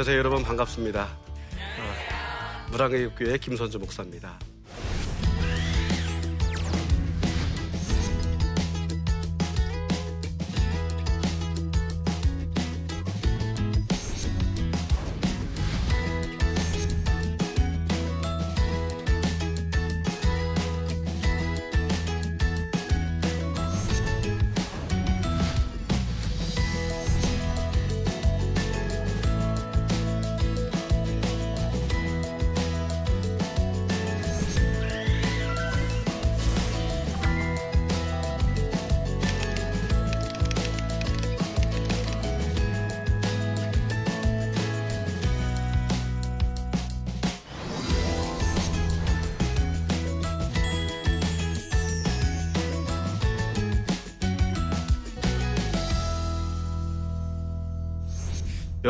안녕하세요 여러분 반갑습니다. 어, 무랑의교회 김선주 목사입니다.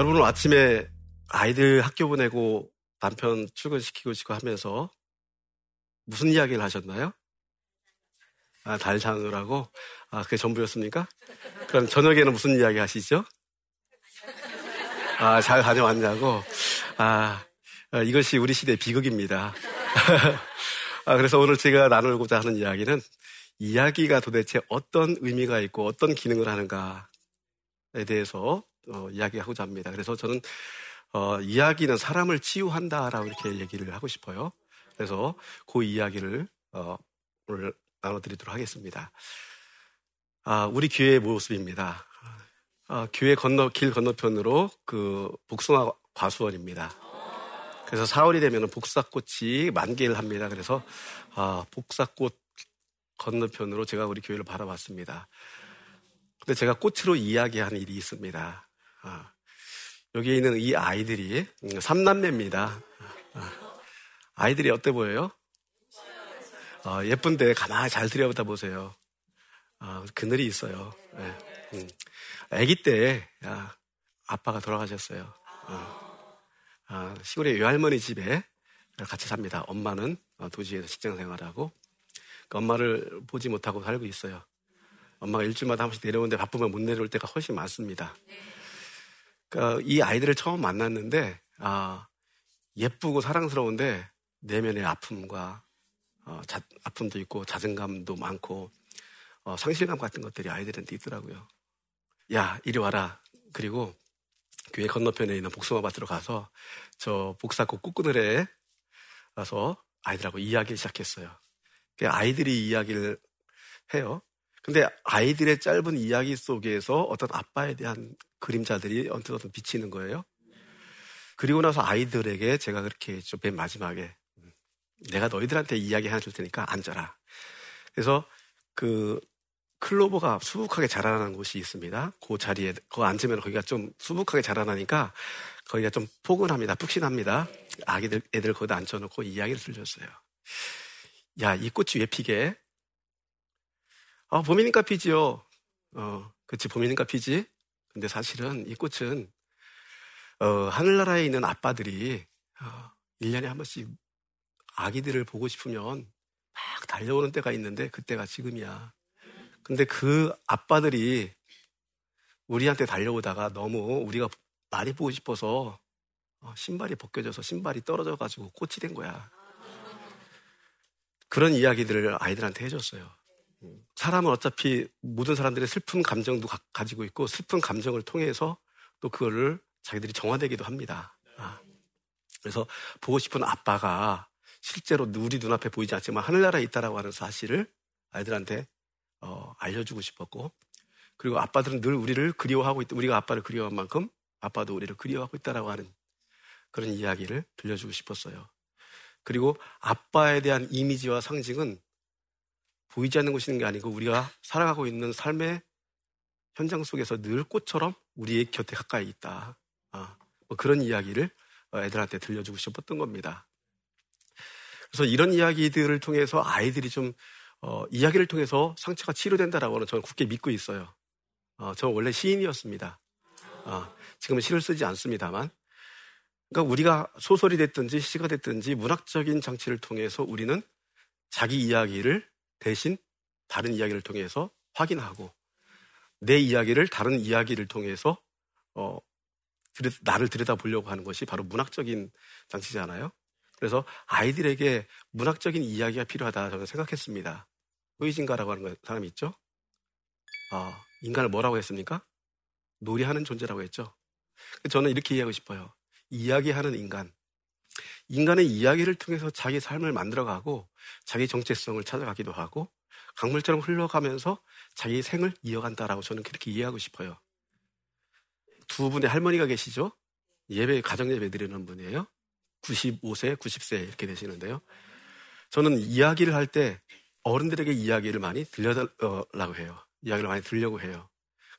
여러분은 아침에 아이들 학교 보내고 남편 출근시키고 싶고 하면서 무슨 이야기를 하셨나요? 아, 달 자느라고? 아, 그게 전부였습니까? 그럼 저녁에는 무슨 이야기 하시죠? 아, 잘 다녀왔냐고? 아, 아 이것이 우리 시대의 비극입니다. 아, 그래서 오늘 제가 나누고자 하는 이야기는 이야기가 도대체 어떤 의미가 있고 어떤 기능을 하는가에 대해서 어, 이야기하고자 합니다. 그래서 저는 어, 이야기는 사람을 치유한다라고 이렇게 얘기를 하고 싶어요. 그래서 그 이야기를 어, 오늘 나눠드리도록 하겠습니다. 아, 우리 교회의 모습입니다. 아, 교회 건너 길 건너편으로 그 복숭아 과수원입니다. 그래서 4월이 되면 복사꽃이 만개를 합니다. 그래서 아, 복사꽃 건너편으로 제가 우리 교회를 바라봤습니다. 근데 제가 꽃으로 이야기하는 일이 있습니다. 아, 여기에 있는 이 아이들이 음, 삼남매입니다. 아, 아이들이 어때 보여요? 어, 예쁜데 가만히 잘 들여다 보세요. 어, 그늘이 있어요. 네. 음. 아기 때 야, 아빠가 돌아가셨어요. 어. 아, 시골의 외할머니 집에 같이 삽니다. 엄마는 도시에서 직장 생활하고 그 엄마를 보지 못하고 살고 있어요. 엄마가 일주일마다 한 번씩 내려오는데 바쁘면 못 내려올 때가 훨씬 많습니다. 그러니까 이 아이들을 처음 만났는데 아, 예쁘고 사랑스러운데 내면의 아픔과 어, 자, 아픔도 있고 자존감도 많고 어, 상실감 같은 것들이 아이들한테 있더라고요. 야 이리 와라. 그리고 교회 건너편에 있는 복숭아 밭으로 가서 저 복사꽃 꽃그늘에 가서 아이들하고 이야기를 시작했어요. 아이들이 이야기를 해요. 근데 아이들의 짧은 이야기 속에서 어떤 아빠에 대한 그림자들이 언뜻 언뜻 비치는 거예요. 그리고 나서 아이들에게 제가 그렇게 했죠. 맨 마지막에. 내가 너희들한테 이야기 하나 줄 테니까 앉아라. 그래서 그 클로버가 수북하게 자라나는 곳이 있습니다. 그 자리에, 거 앉으면 거기가 좀 수북하게 자라나니까 거기가 좀 포근합니다. 푹신합니다. 아기들, 애들 거기다 앉혀놓고 이야기를 들려줬어요. 야, 이 꽃이 왜 피게? 아, 봄이니까 피지요. 어, 그치, 봄이니까 피지. 근데 사실은 이 꽃은 어, 하늘나라에 있는 아빠들이 어, 1년에 한 번씩 아기들을 보고 싶으면 막 달려오는 때가 있는데 그때가 지금이야. 근데 그 아빠들이 우리한테 달려오다가 너무 우리가 많이 보고 싶어서 어, 신발이 벗겨져서 신발이 떨어져 가지고 꽃이 된 거야. 그런 이야기들을 아이들한테 해줬어요. 사람은 어차피 모든 사람들의 슬픈 감정도 가, 지고 있고 슬픈 감정을 통해서 또 그거를 자기들이 정화되기도 합니다. 아. 그래서 보고 싶은 아빠가 실제로 우리 눈앞에 보이지 않지만 하늘나라에 있다라고 하는 사실을 아이들한테 어, 알려주고 싶었고 그리고 아빠들은 늘 우리를 그리워하고 있다. 우리가 아빠를 그리워한 만큼 아빠도 우리를 그리워하고 있다라고 하는 그런 이야기를 들려주고 싶었어요. 그리고 아빠에 대한 이미지와 상징은 보이지 않는 것이 있는 게 아니고 우리가 살아가고 있는 삶의 현장 속에서 늘 꽃처럼 우리의 곁에 가까이 있다. 아, 뭐 그런 이야기를 애들한테 들려주고 싶었던 겁니다. 그래서 이런 이야기들을 통해서 아이들이 좀 어, 이야기를 통해서 상처가 치료된다라고는 저는 굳게 믿고 있어요. 어, 저는 원래 시인이었습니다. 어, 지금은 시를 쓰지 않습니다만. 그러니까 우리가 소설이 됐든지 시가 됐든지 문학적인 장치를 통해서 우리는 자기 이야기를 대신 다른 이야기를 통해서 확인하고 내 이야기를 다른 이야기를 통해서 어, 나를 들여다보려고 하는 것이 바로 문학적인 장치잖아요. 그래서 아이들에게 문학적인 이야기가 필요하다 저는 생각했습니다. 의진가라고 하는 사람이 있죠. 어, 인간을 뭐라고 했습니까? 놀이하는 존재라고 했죠. 저는 이렇게 이해하고 싶어요. 이야기하는 인간. 인간의 이야기를 통해서 자기 삶을 만들어가고 자기 정체성을 찾아가기도 하고 강물처럼 흘러가면서 자기 생을 이어간다라고 저는 그렇게 이해하고 싶어요. 두 분의 할머니가 계시죠? 예배, 가정 예배 드리는 분이에요. 95세, 90세 이렇게 되시는데요. 저는 이야기를 할 때 어른들에게 이야기를 많이 들려달라고 해요. 이야기를 많이 들려고 해요.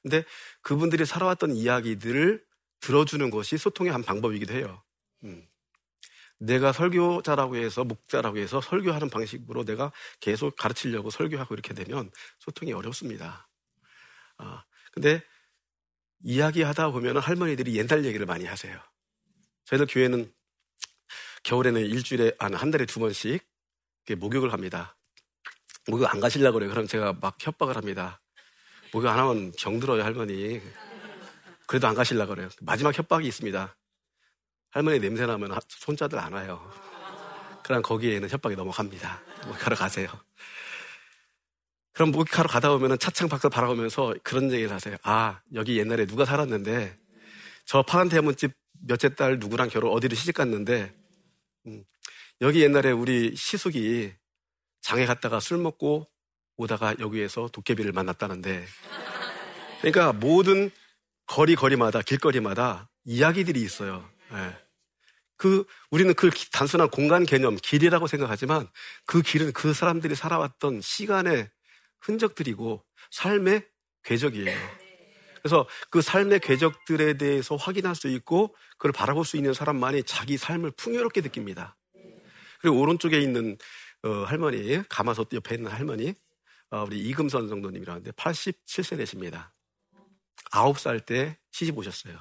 근데 그분들이 살아왔던 이야기들을 들어주는 것이 소통의 한 방법이기도 해요. 음. 내가 설교자라고 해서 목자라고 해서 설교하는 방식으로 내가 계속 가르치려고 설교하고 이렇게 되면 소통이 어렵습니다. 아, 근데 이야기하다 보면 할머니들이 옛날 얘기를 많이 하세요. 저희들 교회는 겨울에는 일주일에 한, 한 달에 두 번씩 목욕을 합니다. 목욕 안 가시려고 그래요. 그럼 제가 막 협박을 합니다. 목욕 안 하면 병들어요, 할머니. 그래도 안 가시려고 그래요. 마지막 협박이 있습니다. 할머니 냄새 나면 손자들 안 와요. 그럼 거기에는 협박이 넘어갑니다. 목욕하러 가세요. 그럼 목욕하러 가다 보면 차창 밖을 바라보면서 그런 얘기를 하세요. 아, 여기 옛날에 누가 살았는데 저 파란 대문집 몇째 딸 누구랑 결혼 어디를 시집 갔는데 음, 여기 옛날에 우리 시숙이 장에 갔다가 술 먹고 오다가 여기에서 도깨비를 만났다는데 그러니까 모든 거리 거리마다 길거리마다 이야기들이 있어요. 네. 그 우리는 그 단순한 공간 개념 길이라고 생각하지만 그 길은 그 사람들이 살아왔던 시간의 흔적들이고 삶의 궤적이에요. 그래서 그 삶의 궤적들에 대해서 확인할 수 있고 그걸 바라볼 수 있는 사람만이 자기 삶을 풍요롭게 느낍니다. 그리고 오른쪽에 있는 어, 할머니, 가마솥 옆에 있는 할머니, 어, 우리 이금선 정도님이라는데 87세 되십니다. 9살 때 시집 오셨어요.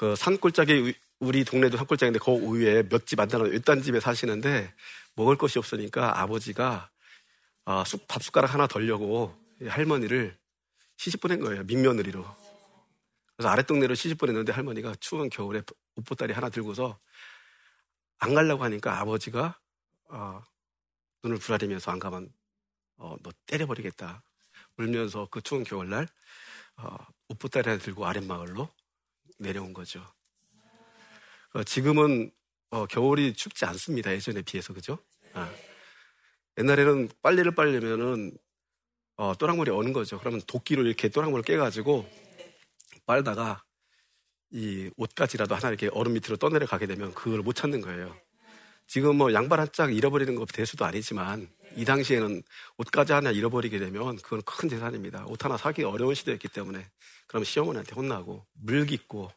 그 산골짜기 우리 동네도 산골짜기인데 그 위에 몇 집 안 되는 외딴 집에 사시는데 먹을 것이 없으니까 아버지가 어, 쑥, 밥 숟가락 하나 덜려고 할머니를 시집 보낸 거예요. 민며느리로. 그래서 아랫동네로 시집 보냈는데 할머니가 추운 겨울에 옷보따리 하나 들고서 안 가려고 하니까 아버지가 어, 눈을 부라리면서 안 가면 어, 너 때려버리겠다. 울면서 그 추운 겨울날 어, 옷보따리 하나 들고 아랫마을로 내려온 거죠. 어, 지금은 어, 겨울이 춥지 않습니다. 예전에 비해서 그죠? 아. 옛날에는 빨래를 빨려면은 어, 또랑물이 어는 거죠. 그러면 도끼로 이렇게 또랑물을 깨가지고 빨다가 이 옷까지라도 하나 이렇게 얼음 밑으로 떠내려 가게 되면 그걸 못 찾는 거예요. 지금 뭐 양발 한 짝 잃어버리는 거 대수도 아니지만 이 당시에는 옷까지 하나 잃어버리게 되면 그건 큰 재산입니다. 옷 하나 사기 어려운 시대였기 때문에 그럼 시어머니한테 혼나고 물 깃고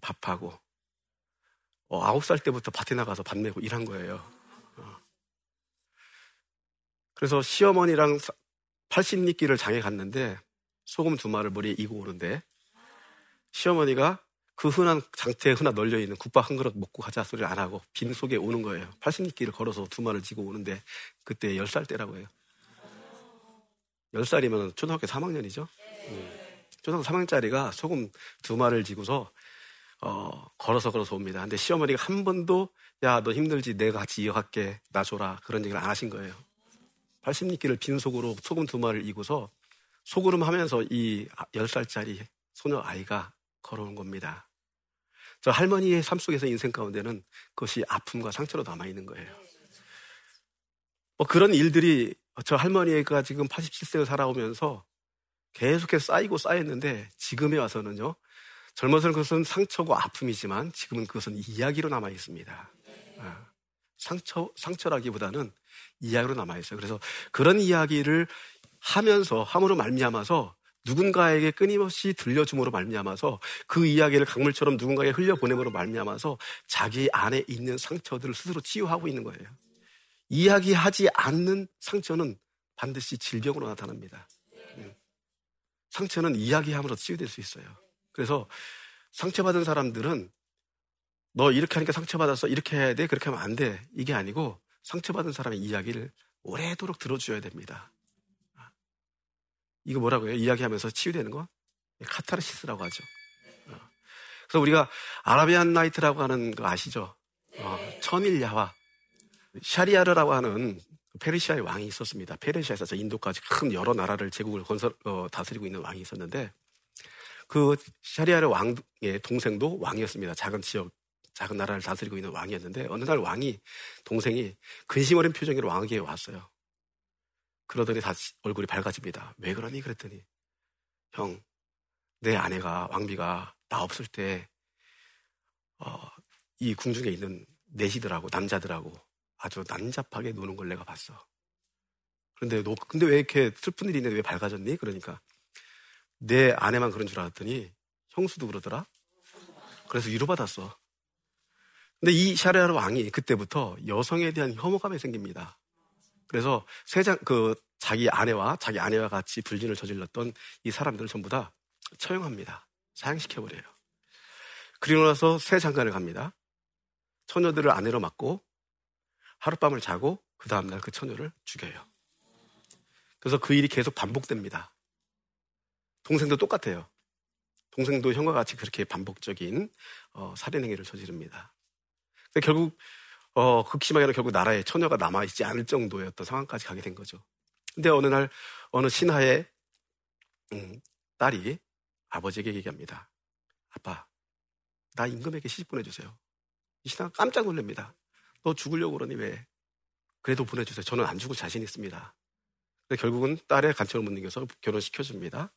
밥하고 어, 아홉 살 때부터 밭에 나가서 밥 내고 일한 거예요. 어. 그래서 시어머니랑 80리끼를 장에 갔는데 소금 두 마를 머리에 이고 오는데 시어머니가 그 흔한 장태에 흔한 널려 있는 국밥 한 그릇 먹고 가자 소리를 안 하고 빈 속에 오는 거예요. 80리끼를 걸어서 두 마를 지고 오는데 그때 10살 때라고 해요. 10살이면 초등학교 3학년이죠. 음. 초등학교 3학년짜리가 소금 두 마를 지고서 어, 걸어서 걸어서 옵니다. 근데 시어머니가 한 번도 야, 너 힘들지. 내가 같이 이어갈게. 나 줘라. 그런 얘기를 안 하신 거예요. 80리끼를 빈 속으로 소금 두 마를 이고서 소그름 하면서 이 10살짜리 소녀 아이가 걸어온 겁니다. 저 할머니의 삶 속에서 인생 가운데는 그것이 아픔과 상처로 남아있는 거예요. 뭐 그런 일들이 저 할머니가 지금 87세를 살아오면서 계속해서 쌓이고 쌓였는데 지금에 와서는요, 젊어서는 그것은 상처고 아픔이지만 지금은 그것은 이야기로 남아 있습니다. 아, 상처, 상처라기보다는 이야기로 남아 있어요. 그래서 그런 이야기를 하면서 함으로 말미암아서 누군가에게 끊임없이 들려줌으로 말미암아서 그 이야기를 강물처럼 누군가에게 흘려보내므로 말미암아서 자기 안에 있는 상처들을 스스로 치유하고 있는 거예요. 이야기하지 않는 상처는 반드시 질병으로 나타납니다. 음. 상처는 이야기함으로 치유될 수 있어요. 그래서 상처받은 사람들은 너 이렇게 하니까 상처받았어. 이렇게 해야 돼. 그렇게 하면 안 돼. 이게 아니고 상처받은 사람의 이야기를 오래도록 들어줘야 됩니다. 이거 뭐라고 해요? 이야기하면서 치유되는 거? 카타르시스라고 하죠. 그래서 우리가 아라비안 나이트라고 하는 거 아시죠? 어, 천일 야화. 샤리아르라고 하는 페르시아의 왕이 있었습니다. 페르시아에서 인도까지 큰 여러 나라를 제국을 건설, 어, 다스리고 있는 왕이 있었는데 그 샤리아르 왕의 동생도 왕이었습니다. 작은 지역, 작은 나라를 다스리고 있는 왕이었는데 어느 날 왕이 동생이 근심 어린 표정으로 왕에게 왔어요. 그러더니 다시 얼굴이 밝아집니다. 왜 그러니? 그랬더니 형, 내 아내가 왕비가 나 없을 때 어, 이 궁중에 있는 내시들하고 남자들하고 아주 난잡하게 노는 걸 내가 봤어. 그런데 너 근데 왜 이렇게 슬픈 일이 있는데 왜 밝아졌니? 그러니까 내 아내만 그런 줄 알았더니 형수도 그러더라. 그래서 위로받았어. 근데 이 샤레아르 왕이 그때부터 여성에 대한 혐오감이 생깁니다. 그래서 세장 그 자기 아내와 자기 아내와 같이 불륜을 저질렀던 이 사람들을 전부 다 처형합니다. 사형시켜 버려요. 그리고 나서 새 장가를 갑니다. 처녀들을 아내로 맡고 하룻밤을 자고 그 다음날 그 처녀를 죽여요. 그래서 그 일이 계속 반복됩니다. 동생도 똑같아요. 동생도 형과 같이 그렇게 반복적인 어, 살인 행위를 저지릅니다. 결국 어, 극심하게는 결국 나라에 처녀가 남아있지 않을 어떤 상황까지 가게 된 거죠. 근데 어느 날 어느 신하의 음, 딸이 아버지에게 얘기합니다. 아빠, 나 임금에게 시집 보내주세요. 이 신하가 깜짝 놀랍니다. 너 죽으려고 그러니 왜? 그래도 보내주세요. 저는 안 죽을 자신 있습니다. 근데 결국은 딸의 간청을 못 이겨서 결혼시켜줍니다.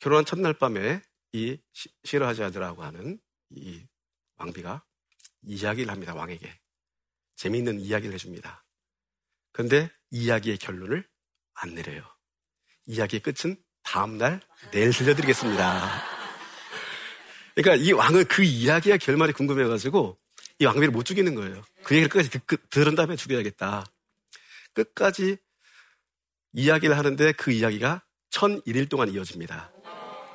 결혼한 첫날 밤에 이 시르하자드라고 하는 이 왕비가 이야기를 합니다. 왕에게. 재미있는 이야기를 해줍니다. 그런데 이야기의 결론을 안 내려요. 이야기의 끝은 다음날 내일 들려드리겠습니다. 그러니까 이 왕은 그 이야기의 결말이 궁금해가지고 이 왕비를 못 죽이는 거예요. 그 얘기를 끝까지 듣, 들은 다음에 죽여야겠다. 끝까지 이야기를 하는데 그 이야기가 1001일 동안 이어집니다.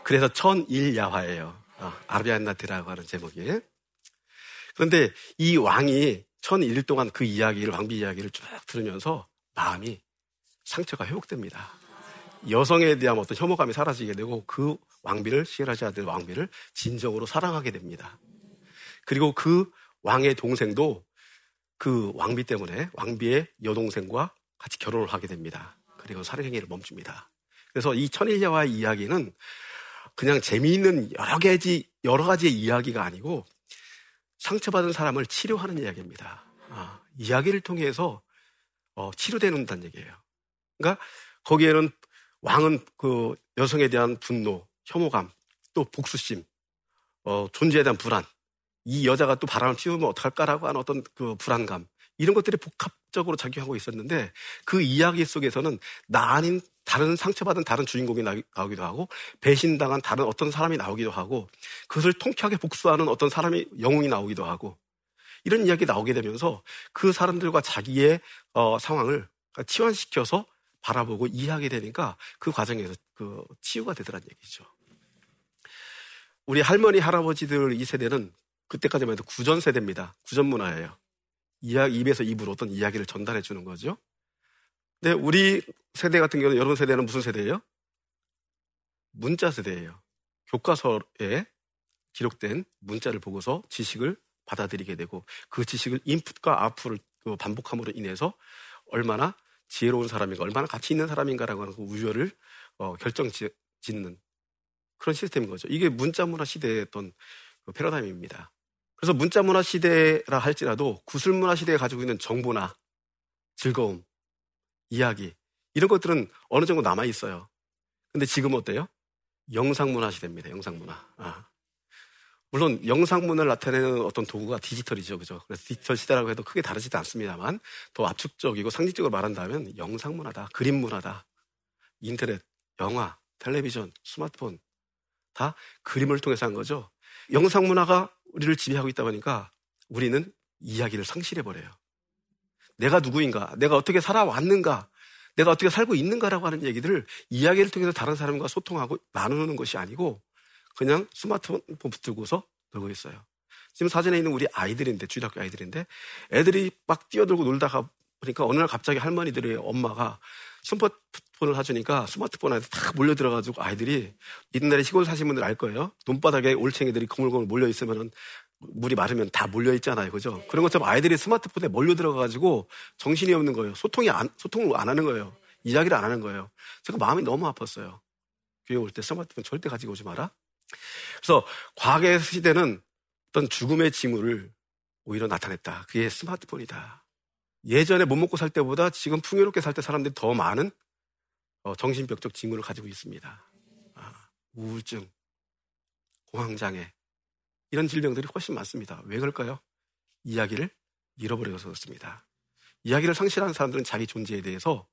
그래서 1001야화예요. 아, 아르비안 나트라고 하는 제목이. 그런데 이 왕이 1001일 동안 그 이야기를, 왕비 이야기를 쭉 들으면서 마음이 상처가 회복됩니다. 여성에 대한 어떤 혐오감이 사라지게 되고 그 왕비를, 시에라지 아들 왕비를 진정으로 사랑하게 됩니다. 그리고 그 왕의 동생도 그 왕비 때문에 왕비의 여동생과 같이 결혼을 하게 됩니다. 그리고 살인행위를 멈춥니다. 그래서 이 천일야와의 이야기는 그냥 재미있는 여러 가지, 여러 가지의 이야기가 아니고 상처받은 사람을 치료하는 이야기입니다. 아, 이야기를 통해서 어, 치료되는다는 얘기예요. 그러니까 거기에는 왕은 그 여성에 대한 분노, 혐오감, 또 복수심, 어, 존재에 대한 불안, 이 여자가 또 바람을 피우면 어떡할까라고 하는 어떤 그 불안감, 이런 것들이 복합적으로 작용하고 있었는데 그 이야기 속에서는 나 아닌 다른 상처받은 다른 주인공이 나오기도 하고 배신당한 다른 어떤 사람이 나오기도 하고 그것을 통쾌하게 복수하는 어떤 사람이 영웅이 나오기도 하고 이런 이야기 나오게 되면서 그 사람들과 자기의 어, 상황을 치환시켜서 바라보고 이해하게 되니까 그 과정에서 그 치유가 되더란 얘기죠. 우리 할머니 할아버지들 이 세대는 그때까지만 해도 구전 세대입니다. 구전 문화예요. 이야기 입에서 입으로 어떤 이야기를 전달해 주는 거죠. 근데 우리 세대 같은 경우는 여러분 세대는 무슨 세대예요? 문자 세대예요. 교과서에 기록된 문자를 보고서 지식을 받아들이게 되고 그 지식을 인풋과 아웃풋을 그 반복함으로 인해서 얼마나 지혜로운 사람인가, 얼마나 가치 있는 사람인가라고 하는 그 우열을 어, 결정 짓는 그런 시스템인 거죠. 이게 문자 문화 시대의 어떤 그 패러다임입니다. 그래서 문자 문화 시대라 할지라도 구슬 문화 시대에 가지고 있는 정보나 즐거움, 이야기 이런 것들은 어느 정도 남아 있어요. 근데 지금 어때요? 영상 문화 시대입니다. 영상 문화. 아. 물론 영상 문화를 나타내는 어떤 도구가 디지털이죠. 그죠? 그래서 디지털 시대라고 해도 크게 다르지도 않습니다만 더 압축적이고 상징적으로 말한다면 영상 문화다. 그림 문화다. 인터넷, 영화, 텔레비전, 스마트폰 다 그림을 통해서 한 거죠. 영상 문화가 우리를 지배하고 있다 보니까 우리는 이야기를 상실해 버려요. 내가 누구인가, 내가 어떻게 살아왔는가, 내가 어떻게 살고 있는가라고 하는 얘기들을 이야기를 통해서 다른 사람과 소통하고 나누는 것이 아니고 그냥 스마트폰 붙들고서 놀고 있어요. 지금 사진에 있는 우리 아이들인데, 주일학교 아이들인데 애들이 막 뛰어들고 놀다가 보니까 어느 날 갑자기 할머니들의 엄마가 스마트폰을 사주니까 스마트폰 안에 다 몰려 들어가지고 아이들이 옛날에 시골 사신 분들 알 거예요. 눈바닥에 올챙이들이 거물거물 몰려 있으면은 물이 마르면 다 몰려 있잖아요. 그죠? 그런 것처럼 아이들이 스마트폰에 몰려 들어가가지고 정신이 없는 거예요. 소통이 안, 소통을 안 하는 거예요. 이야기를 안 하는 거예요. 제가 마음이 너무 아팠어요. 교회 올 때 스마트폰 절대 가지고 오지 마라. 그래서 과거의 시대는 어떤 죽음의 징후를 오히려 나타냈다. 그게 스마트폰이다. 예전에 못 먹고 살 때보다 지금 풍요롭게 살 때 사람들이 더 많은 어, 정신병적 징후를 가지고 있습니다. 아, 우울증, 공황장애, 이런 질병들이 훨씬 많습니다. 왜 그럴까요? 이야기를 잃어버려서 그렇습니다. 이야기를 상실하는 사람들은 자기 존재에 대해서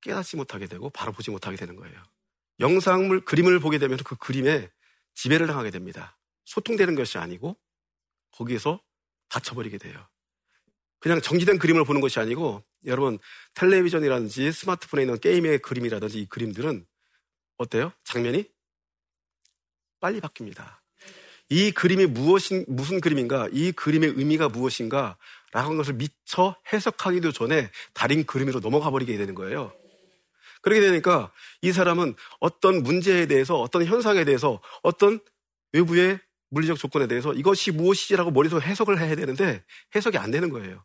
깨닫지 못하게 되고 바로 보지 못하게 되는 거예요. 영상물, 그림을 보게 되면 그 그림에 지배를 당하게 됩니다. 소통되는 것이 아니고 거기에서 다쳐버리게 돼요. 그냥 정지된 그림을 보는 것이 아니고 여러분 텔레비전이라든지 스마트폰에 있는 게임의 그림이라든지 이 그림들은 어때요? 장면이 빨리 바뀝니다. 이 그림이 무엇인 무슨 그림인가? 이 그림의 의미가 무엇인가? 라고 하는 것을 미처 해석하기도 전에 다른 그림으로 넘어가 버리게 되는 거예요. 그렇게 되니까 이 사람은 어떤 문제에 대해서 어떤 현상에 대해서 어떤 외부의 물리적 조건에 대해서 이것이 무엇이지라고 머릿속에 해석을 해야 되는데 해석이 안 되는 거예요.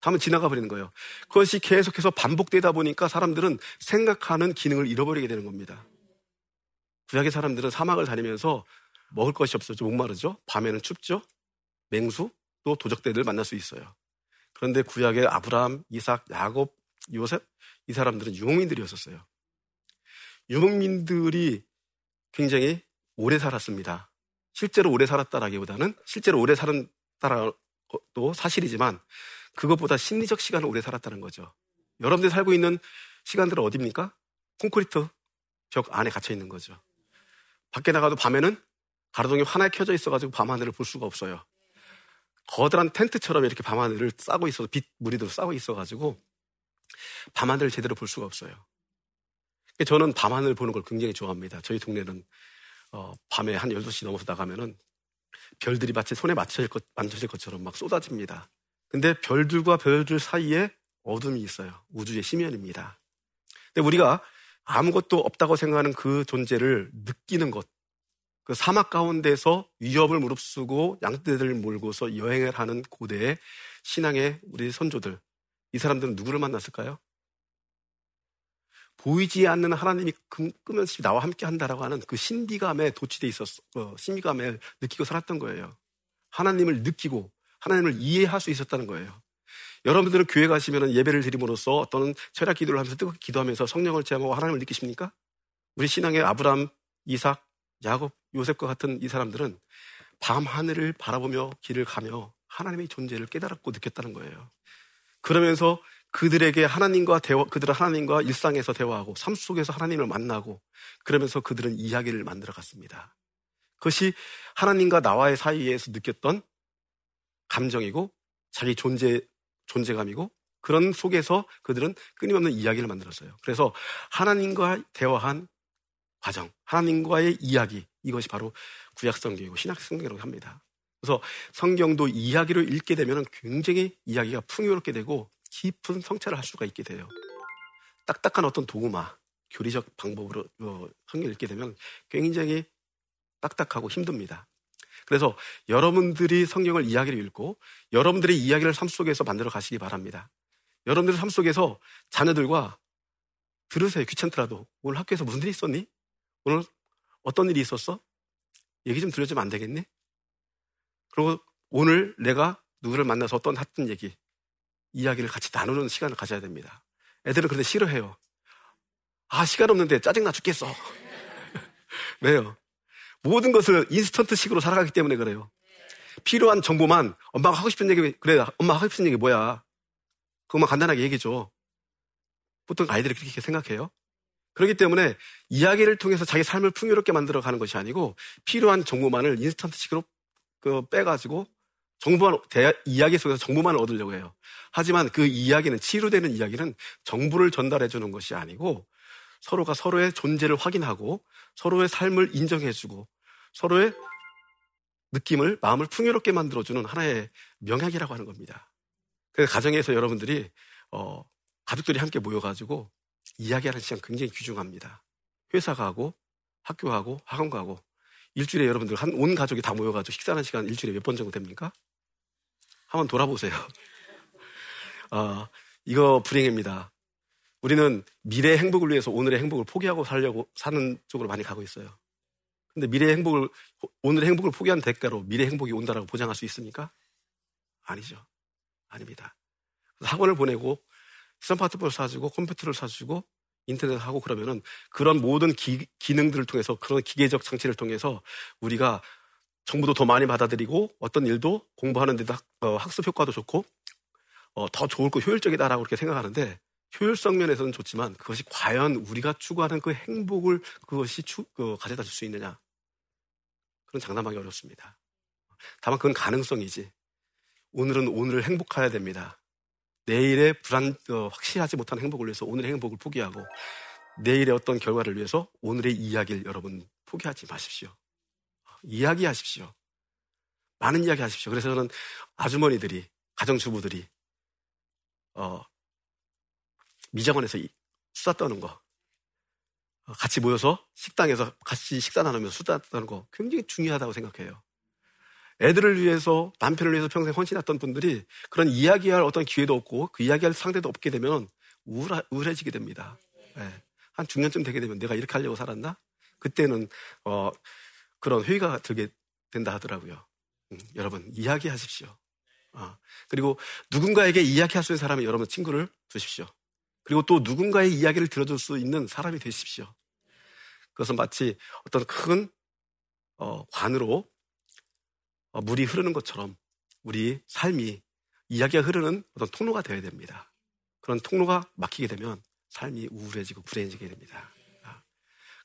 다음은 지나가 버리는 거예요. 그것이 계속해서 반복되다 보니까 사람들은 생각하는 기능을 잃어버리게 되는 겁니다. 구약의 사람들은 사막을 다니면서 먹을 것이 없어서 목마르죠. 밤에는 춥죠. 맹수 또 도적대들 만날 수 있어요. 그런데 구약의 아브라함, 이삭, 야곱, 요셉 이 사람들은 유목민들이었었어요. 유목민들이 굉장히 오래 살았습니다. 실제로 오래 살았다라기보다는 실제로 오래 살았다는 것도 사실이지만 그것보다 심리적 시간을 오래 살았다는 거죠. 여러분들이 살고 있는 시간들은 어디입니까? 콘크리트 벽 안에 갇혀 있는 거죠. 밖에 나가도 밤에는 가로등이 환하게 켜져 있어가지고 밤하늘을 볼 수가 없어요. 거대한 텐트처럼 이렇게 밤하늘을 싸고 있어서 빛 무리도 싸고 있어가지고 밤하늘을 제대로 볼 수가 없어요. 저는 밤하늘 보는 걸 굉장히 좋아합니다. 저희 동네는 어, 밤에 한 12시 넘어서 나가면은 별들이 마치 손에 맞춰질, 것, 만져질 것처럼 막 쏟아집니다. 근데 별들과 별들 사이에 어둠이 있어요. 우주의 심연입니다. 근데 우리가 아무것도 없다고 생각하는 그 존재를 느끼는 것, 그 사막 가운데서 위협을 무릅쓰고 양떼들을 몰고서 여행을 하는 고대의 신앙의 우리 선조들, 이 사람들은 누구를 만났을까요? 보이지 않는 하나님이 끄면서 나와 함께 한다라고 하는 그 신비감에 도취돼 있었어. 어, 신비감을 느끼고 살았던 거예요. 하나님을 느끼고 하나님을 이해할 수 있었다는 거예요. 여러분들은 교회 가시면 예배를 드림으로써 어떤 철학 기도를 하면서 뜨겁게 기도하면서 성령을 체험하고 하나님을 느끼십니까? 우리 신앙의 아브람, 이삭, 야곱, 요셉과 같은 이 사람들은 밤 하늘을 바라보며 길을 가며 하나님의 존재를 깨달았고 느꼈다는 거예요. 그러면서 그들에게 하나님과 대화, 그들은 하나님과 일상에서 대화하고 삶 속에서 하나님을 만나고 그러면서 그들은 이야기를 만들어 갔습니다. 그것이 하나님과 나와의 사이에서 느꼈던 감정이고 자기 존재, 존재감이고 그런 속에서 그들은 끊임없는 이야기를 만들었어요. 그래서 하나님과 대화한 과정, 하나님과의 이야기, 이것이 바로 구약성경이고 신약성경이라고 합니다. 그래서 성경도 이야기를 읽게 되면 굉장히 이야기가 풍요롭게 되고 깊은 성찰을 할 수가 있게 돼요. 딱딱한 어떤 도구마, 교리적 방법으로 어, 성경 읽게 되면 굉장히 딱딱하고 힘듭니다. 그래서 여러분들이 성경을 이야기를 읽고 여러분들의 이야기를 삶 속에서 만들어 가시기 바랍니다. 여러분들 삶 속에서 자녀들과 들으세요. 귀찮더라도. 오늘 학교에서 무슨 일이 있었니? 오늘 어떤 일이 있었어? 얘기 좀 들려주면 안 되겠니? 그리고 오늘 내가 누구를 만나서 어떤 했던 얘기, 이야기를 같이 나누는 시간을 가져야 됩니다. 애들은 그런데 싫어해요. 아, 시간 없는데 짜증나 죽겠어. 왜요? 모든 것을 인스턴트 식으로 살아가기 때문에 그래요. 필요한 정보만 엄마가 하고 싶은 얘기, 그래, 엄마 하고 싶은 얘기 뭐야? 그것만 간단하게 얘기해줘. 보통 아이들이 그렇게 생각해요. 그렇기 때문에 이야기를 통해서 자기 삶을 풍요롭게 만들어 가는 것이 아니고 필요한 정보만을 인스턴트식으로 그 빼가지고 정보만 대, 이야기 속에서 정보만을 얻으려고 해요. 하지만 그 이야기는 치료되는 이야기는 정보를 전달해 주는 것이 아니고 서로가 서로의 존재를 확인하고 서로의 삶을 인정해 주고 서로의 느낌을 마음을 풍요롭게 만들어 주는 하나의 명약이라고 하는 겁니다. 그 가정에서 여러분들이 어, 가족들이 함께 모여가지고 이야기하는 시간 굉장히 귀중합니다. 회사 가고 학교 가고 학원 가고 일주일에 여러분들 한 온 가족이 다 모여가지고 식사하는 시간 일주일에 몇 번 정도 됩니까? 한번 돌아보세요. 어, 이거 불행입니다. 우리는 미래의 행복을 위해서 오늘의 행복을 포기하고 살려고 사는 쪽으로 많이 가고 있어요. 근데 미래의 행복을, 오늘의 행복을 포기한 대가로 미래의 행복이 온다라고 보장할 수 있습니까? 아니죠. 아닙니다. 학원을 보내고 스마트폰을 사주고 컴퓨터를 사주고 인터넷 하고 그러면은 그런 모든 기, 기능들을 통해서 그런 기계적 장치를 통해서 우리가 정보도 더 많이 받아들이고 어떤 일도 공부하는 데도 학, 어, 습 효과도 좋고 어, 더 좋을 거 효율적이다라고 그렇게 생각하는데 효율성 면에서는 좋지만 그것이 과연 우리가 추구하는 그 행복을 그것이 추, 그, 가져다 줄 수 있느냐 그런 장담하기 어렵습니다. 다만 그건 가능성이지. 오늘은 오늘을 행복해야 됩니다. 내일의 불안, 어, 확실하지 못한 행복을 위해서 오늘의 행복을 포기하고 내일의 어떤 결과를 위해서 오늘의 이야기를 여러분 포기하지 마십시오. 이야기하십시오. 많은 이야기 하십시오. 그래서 저는 아주머니들이, 가정주부들이, 어, 미정원에서 수다 떠는 거, 어, 같이 모여서 식당에서 같이 식사 나누면서 수다 떠는 거 굉장히 중요하다고 생각해요. 애들을 위해서 남편을 위해서 평생 헌신했던 분들이 그런 이야기할 어떤 기회도 없고 그 이야기할 상대도 없게 되면 우울하, 우울해지게 됩니다. 네. 한 중년쯤 되게 되면 내가 이렇게 하려고 살았나? 그때는 어, 그런 회의가 들게 된다 하더라고요. 음, 여러분 이야기하십시오. 어, 그리고 누군가에게 이야기할 수 있는 사람이 여러분 친구를 두십시오. 그리고 또 누군가의 이야기를 들어줄 수 있는 사람이 되십시오. 그것은 마치 어떤 큰 어, 관으로 어, 물이 흐르는 것처럼 우리 삶이 이야기가 흐르는 어떤 통로가 되어야 됩니다. 그런 통로가 막히게 되면 삶이 우울해지고 불행해지게 됩니다.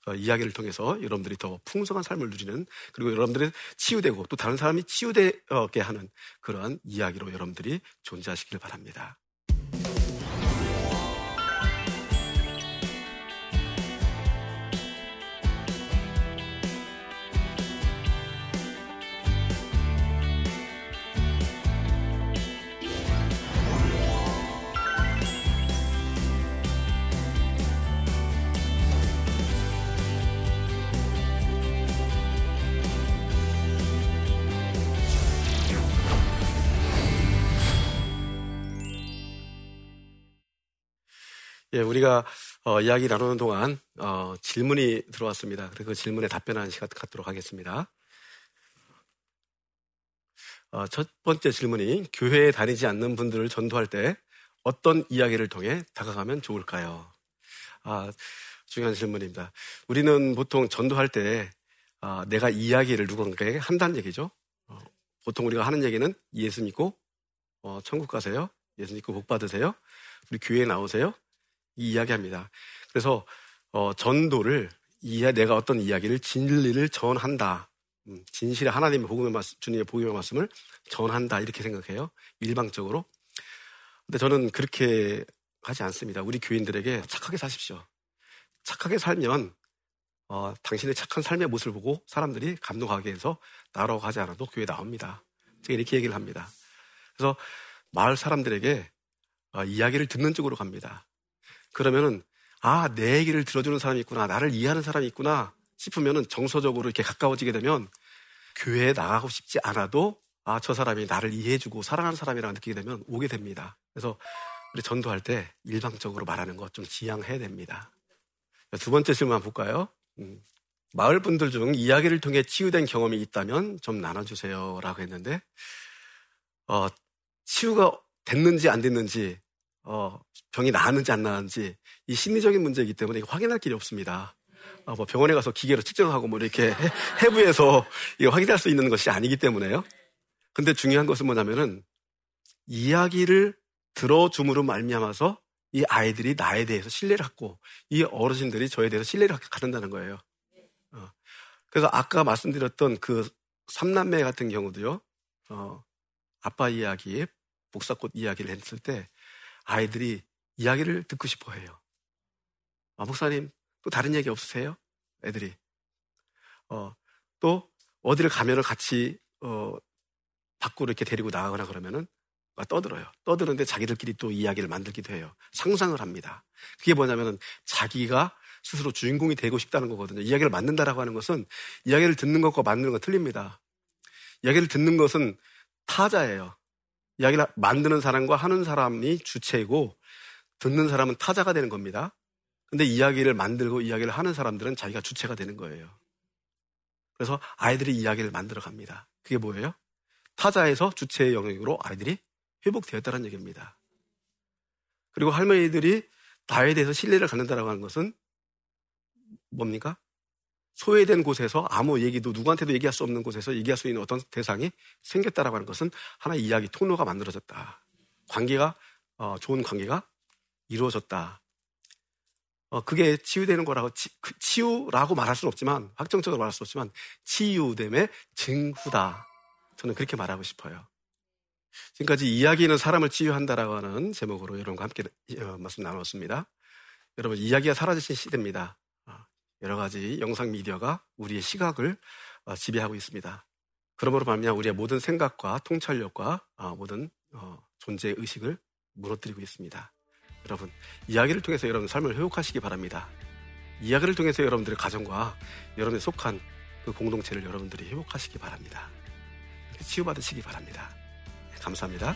어, 이야기를 통해서 여러분들이 더 풍성한 삶을 누리는 그리고 여러분들이 치유되고 또 다른 사람이 치유되게 하는 그러한 이야기로 여러분들이 존재하시길 바랍니다. 예, 우리가 어, 이야기 나누는 동안 어, 질문이 들어왔습니다. 그래서 그 질문에 답변하는 시간 갖도록 하겠습니다. 어, 첫 번째 질문이 교회에 다니지 않는 분들을 전도할 때 어떤 이야기를 통해 다가가면 좋을까요? 아, 중요한 질문입니다. 우리는 보통 전도할 때 아, 내가 이야기를 누군가에게 한다는 얘기죠. 어, 보통 우리가 하는 얘기는 예수 믿고 어, 천국 가세요. 예수 믿고 복 받으세요. 우리 교회에 나오세요. 이 이야기합니다. 그래서 어, 전도를 이 내가 어떤 이야기를 진리를 전한다. 음, 진실의 하나님의 복음의 말씀, 주님의 복음의 말씀을 전한다 이렇게 생각해요. 일방적으로. 근데 저는 그렇게 하지 않습니다. 우리 교인들에게 착하게 사십시오. 착하게 살면 어, 당신의 착한 삶의 모습을 보고 사람들이 감동하게 해서 나라고 하지 않아도 교회 에 나옵니다. 제가 이렇게 얘기를 합니다. 그래서 마을 사람들에게 어, 이야기를 듣는 쪽으로 갑니다. 그러면은 아, 내 얘기를 들어주는 사람이 있구나. 나를 이해하는 사람이 있구나. 싶으면은 정서적으로 이렇게 가까워지게 되면 교회에 나가고 싶지 않아도 아, 저 사람이 나를 이해해주고 사랑하는 사람이라고 느끼게 되면 오게 됩니다. 그래서 우리 전도할 때 일방적으로 말하는 것 좀 지양해야 됩니다. 두 번째 질문 볼까요? 음, 마을 분들 중 이야기를 통해 치유된 경험이 있다면 좀 나눠주세요. 라고 했는데, 어, 치유가 됐는지 안 됐는지 어, 병이 나았는지 안 나았는지 이 심리적인 문제이기 때문에 확인할 길이 없습니다. 어, 뭐 병원에 가서 기계로 측정하고 뭐 이렇게 해부해서 이거 확인할 수 있는 것이 아니기 때문에요. 근데 중요한 것은 뭐냐면은 이야기를 들어줌으로 말미암아서 이 아이들이 나에 대해서 신뢰를 갖고 이 어르신들이 저에 대해서 신뢰를 갖는다는 거예요. 어. 그래서 아까 말씀드렸던 그 삼남매 같은 경우도요. 어, 아빠 이야기, 복사꽃 이야기를 했을 때 아이들이 이야기를 듣고 싶어 해요. 아, 목사님, 또 다른 얘기 없으세요? 애들이. 어, 또, 어디를 가면은 같이, 어, 밖으로 이렇게 데리고 나가거나 그러면은 떠들어요. 떠드는데 자기들끼리 또 이야기를 만들기도 해요. 상상을 합니다. 그게 뭐냐면은 자기가 스스로 주인공이 되고 싶다는 거거든요. 이야기를 만든다라고 하는 것은 이야기를 듣는 것과 만드는 건 틀립니다. 이야기를 듣는 것은 타자예요. 이야기를 만드는 사람과 하는 사람이 주체이고 듣는 사람은 타자가 되는 겁니다. 근데 이야기를 만들고 이야기를 하는 사람들은 자기가 주체가 되는 거예요. 그래서 아이들이 이야기를 만들어 갑니다. 그게 뭐예요? 타자에서 주체의 영역으로 아이들이 회복되었다는 얘기입니다. 그리고 할머니들이 나에 대해서 신뢰를 갖는다라고 하는 것은 뭡니까? 소외된 곳에서 아무 얘기도 누구한테도 얘기할 수 없는 곳에서 얘기할 수 있는 어떤 대상이 생겼다라고 하는 것은 하나의 이야기 통로가 만들어졌다. 관계가 어, 좋은 관계가 이루어졌다. 어, 그게 치유되는 거라고 치, 그 치유라고 말할 수는 없지만 확정적으로 말할 수 없지만 치유됨의 증후다. 저는 그렇게 말하고 싶어요. 지금까지 이야기는 사람을 치유한다라고 하는 제목으로 여러분과 함께 어, 말씀 나눴습니다. 여러분 이야기가 사라지신 시대입니다. 어, 여러 가지 영상 미디어가 우리의 시각을 어, 지배하고 있습니다. 그러므로 말미암아 우리의 모든 생각과 통찰력과 모든 존재 의식을 무너뜨리고 있습니다. 여러분 이야기를 통해서 여러분 삶을 회복하시기 바랍니다. 이야기를 통해서 여러분들의 가정과 여러분의 속한 그 공동체를 여러분들이 회복하시기 바랍니다. 치유받으시기 바랍니다. 네, 감사합니다.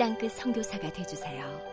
땅끝 성교사가 되주세요